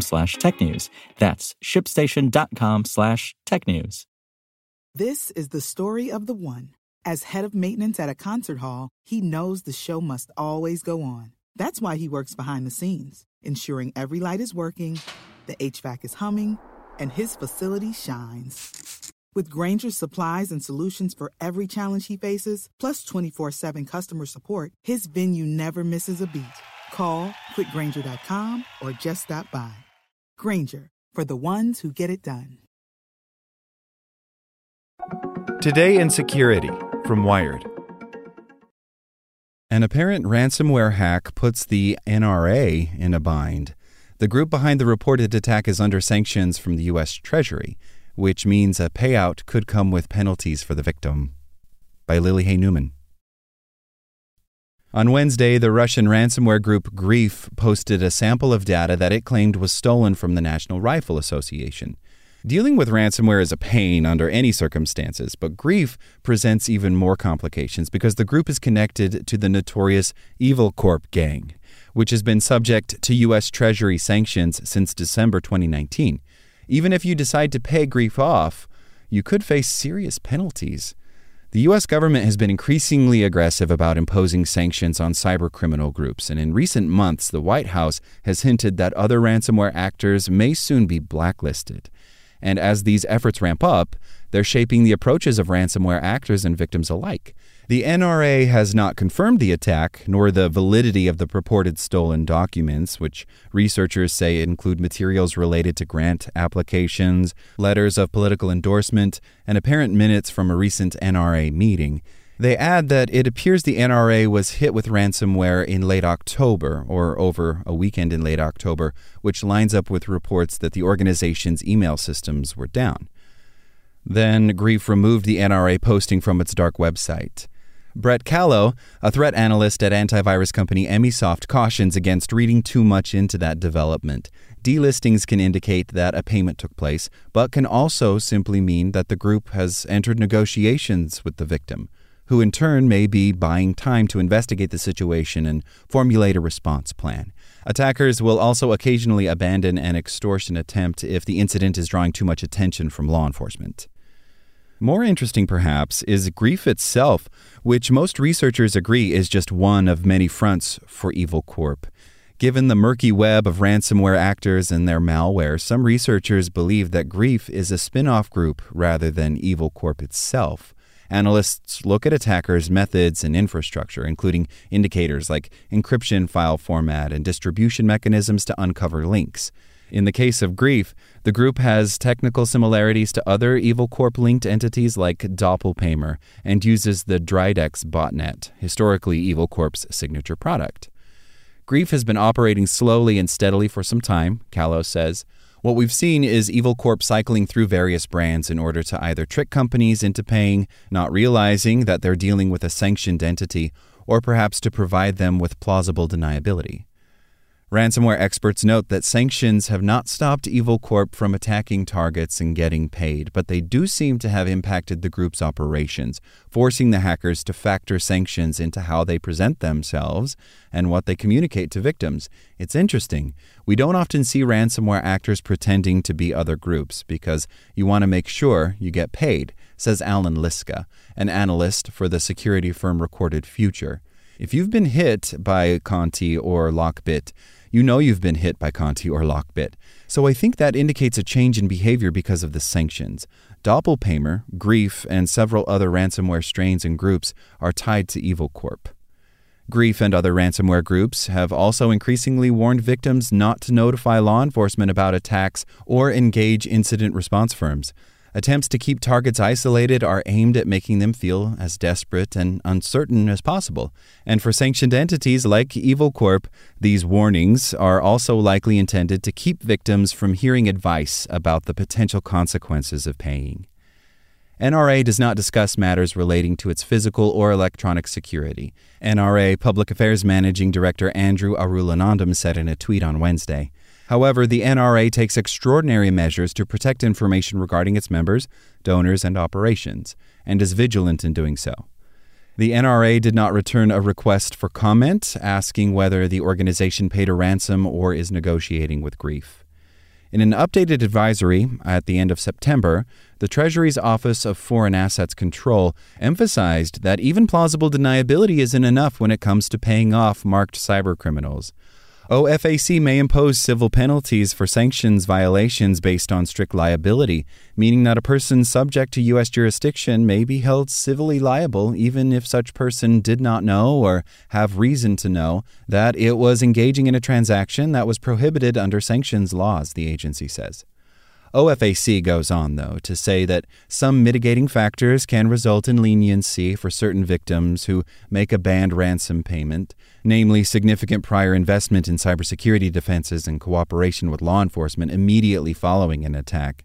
slash technews. That's shipstation.com slash technews. This is the story of the one. As head of maintenance at a concert hall, he knows the show must always go on. That's why he works behind the scenes, ensuring every light is working, the HVAC is humming, and his facility shines. With Grainger's supplies and solutions for every challenge he faces, plus 24 7 customer support, his venue never misses a beat. Call quickgranger.com or just stop by. Grainger, for the ones who get it done. Today in Security from Wired. An apparent ransomware hack puts the NRA in a bind. The group behind the reported attack is under sanctions from the U.S. Treasury, which means a payout could come with penalties for the victim. By Lily Hay Newman. On Wednesday, the Russian ransomware group Grief posted a sample of data that it claimed was stolen from the National Rifle Association. Dealing with ransomware is a pain under any circumstances, but Grief presents even more complications because the group is connected to the notorious Evil Corp gang, which has been subject to U.S. Treasury sanctions since December 2019. Even if you decide to pay Grief off, you could face serious penalties. The U.S. government has been increasingly aggressive about imposing sanctions on cybercriminal groups, and in recent months, the White House has hinted that other ransomware actors may soon be blacklisted. And as these efforts ramp up, they're shaping the approaches of ransomware actors and victims alike. The NRA has not confirmed the attack, nor the validity of the purported stolen documents, which researchers say include materials related to grant applications, letters of political endorsement, and apparent minutes from a recent NRA meeting. They add that it appears the NRA was hit with ransomware in late October, or over a weekend in late October, which lines up with reports that the organization's email systems were down. Then Grief removed the NRA posting from its dark website. Brett Callow, a threat analyst at antivirus company Emsisoft, cautions against reading too much into that development. Delistings can indicate that a payment took place, but can also simply mean that the group has entered negotiations with the victim, who in turn may be buying time to investigate the situation and formulate a response plan. Attackers will also occasionally abandon an extortion attempt if the incident is drawing too much attention from law enforcement. More interesting, perhaps, is grief itself, which most researchers agree is just one of many fronts for Evil Corp. Given the murky web of ransomware actors and their malware, some researchers believe that Grief is a spin off group rather than Evil Corp itself. Analysts look at attackers' methods and infrastructure, including indicators like encryption file format and distribution mechanisms to uncover links. In the case of Grief, the group has technical similarities to other Evil Corp linked entities like Doppelpaymer and uses the Dridex botnet, historically Evil Corp's signature product. Grief has been operating slowly and steadily for some time, Callow says. What we've seen is Evil Corp cycling through various brands in order to either trick companies into paying, not realizing that they're dealing with a sanctioned entity, or perhaps to provide them with plausible deniability. Ransomware experts note that sanctions have not stopped Evil Corp from attacking targets and getting paid, but they do seem to have impacted the group's operations, forcing the hackers to factor sanctions into how they present themselves and what they communicate to victims. It's interesting. We don't often see ransomware actors pretending to be other groups because you want to make sure you get paid, says Allan Liska, an analyst for the security firm Recorded Future. If you've been hit by Conti or Lockbit, you know you've been hit by Conti or Lockbit. So I think that indicates a change in behavior because of the sanctions. Doppelpaymer, Grief, and several other ransomware strains and groups are tied to Evil Corp. Grief and other ransomware groups have also increasingly warned victims not to notify law enforcement about attacks or engage incident response firms. Attempts to keep targets isolated are aimed at making them feel as desperate and uncertain as possible. And for sanctioned entities like Evil Corp, these warnings are also likely intended to keep victims from hearing advice about the potential consequences of paying. NRA does not discuss matters relating to its physical or electronic security. NRA Public Affairs Managing Director Andrew Arulanandam said in a tweet on Wednesday. However, the NRA takes extraordinary measures to protect information regarding its members, donors, and operations, and is vigilant in doing so. The NRA did not return a request for comment asking whether the organization paid a ransom or is negotiating with grief. In an updated advisory at the end of September, the Treasury's Office of Foreign Assets Control emphasized that even plausible deniability isn't enough when it comes to paying off marked cybercriminals. OFAC may impose civil penalties for sanctions violations based on strict liability, meaning that a person subject to U.S. jurisdiction may be held civilly liable even if such person did not know or have reason to know that it was engaging in a transaction that was prohibited under sanctions laws, the agency says. OFAC goes on, though, to say that some mitigating factors can result in leniency for certain victims who make a banned ransom payment, namely significant prior investment in cybersecurity defenses and cooperation with law enforcement immediately following an attack.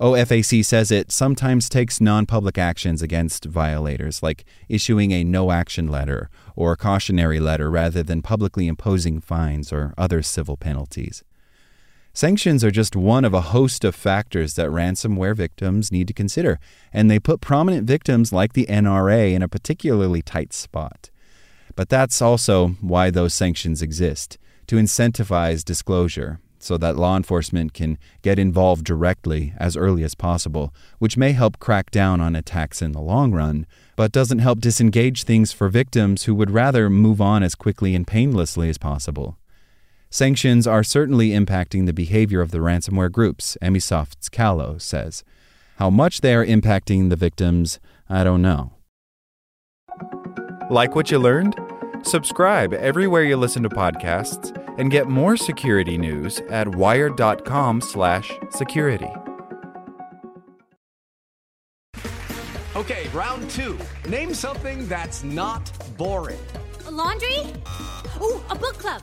OFAC says it sometimes takes non public actions against violators, like issuing a no action letter or a cautionary letter rather than publicly imposing fines or other civil penalties. Sanctions are just one of a host of factors that ransomware victims need to consider, and they put prominent victims like the NRA in a particularly tight spot. But that's also why those sanctions exist to incentivize disclosure so that law enforcement can get involved directly as early as possible, which may help crack down on attacks in the long run, but doesn't help disengage things for victims who would rather move on as quickly and painlessly as possible. Sanctions are certainly impacting the behavior of the ransomware groups, Emsisoft's Callow says. How much they are impacting the victims, I don't know. Like what you learned? Subscribe everywhere you listen to podcasts and get more security news at wired.com/security. Okay, round 2. Name something that's not boring. A laundry? Ooh, a book club.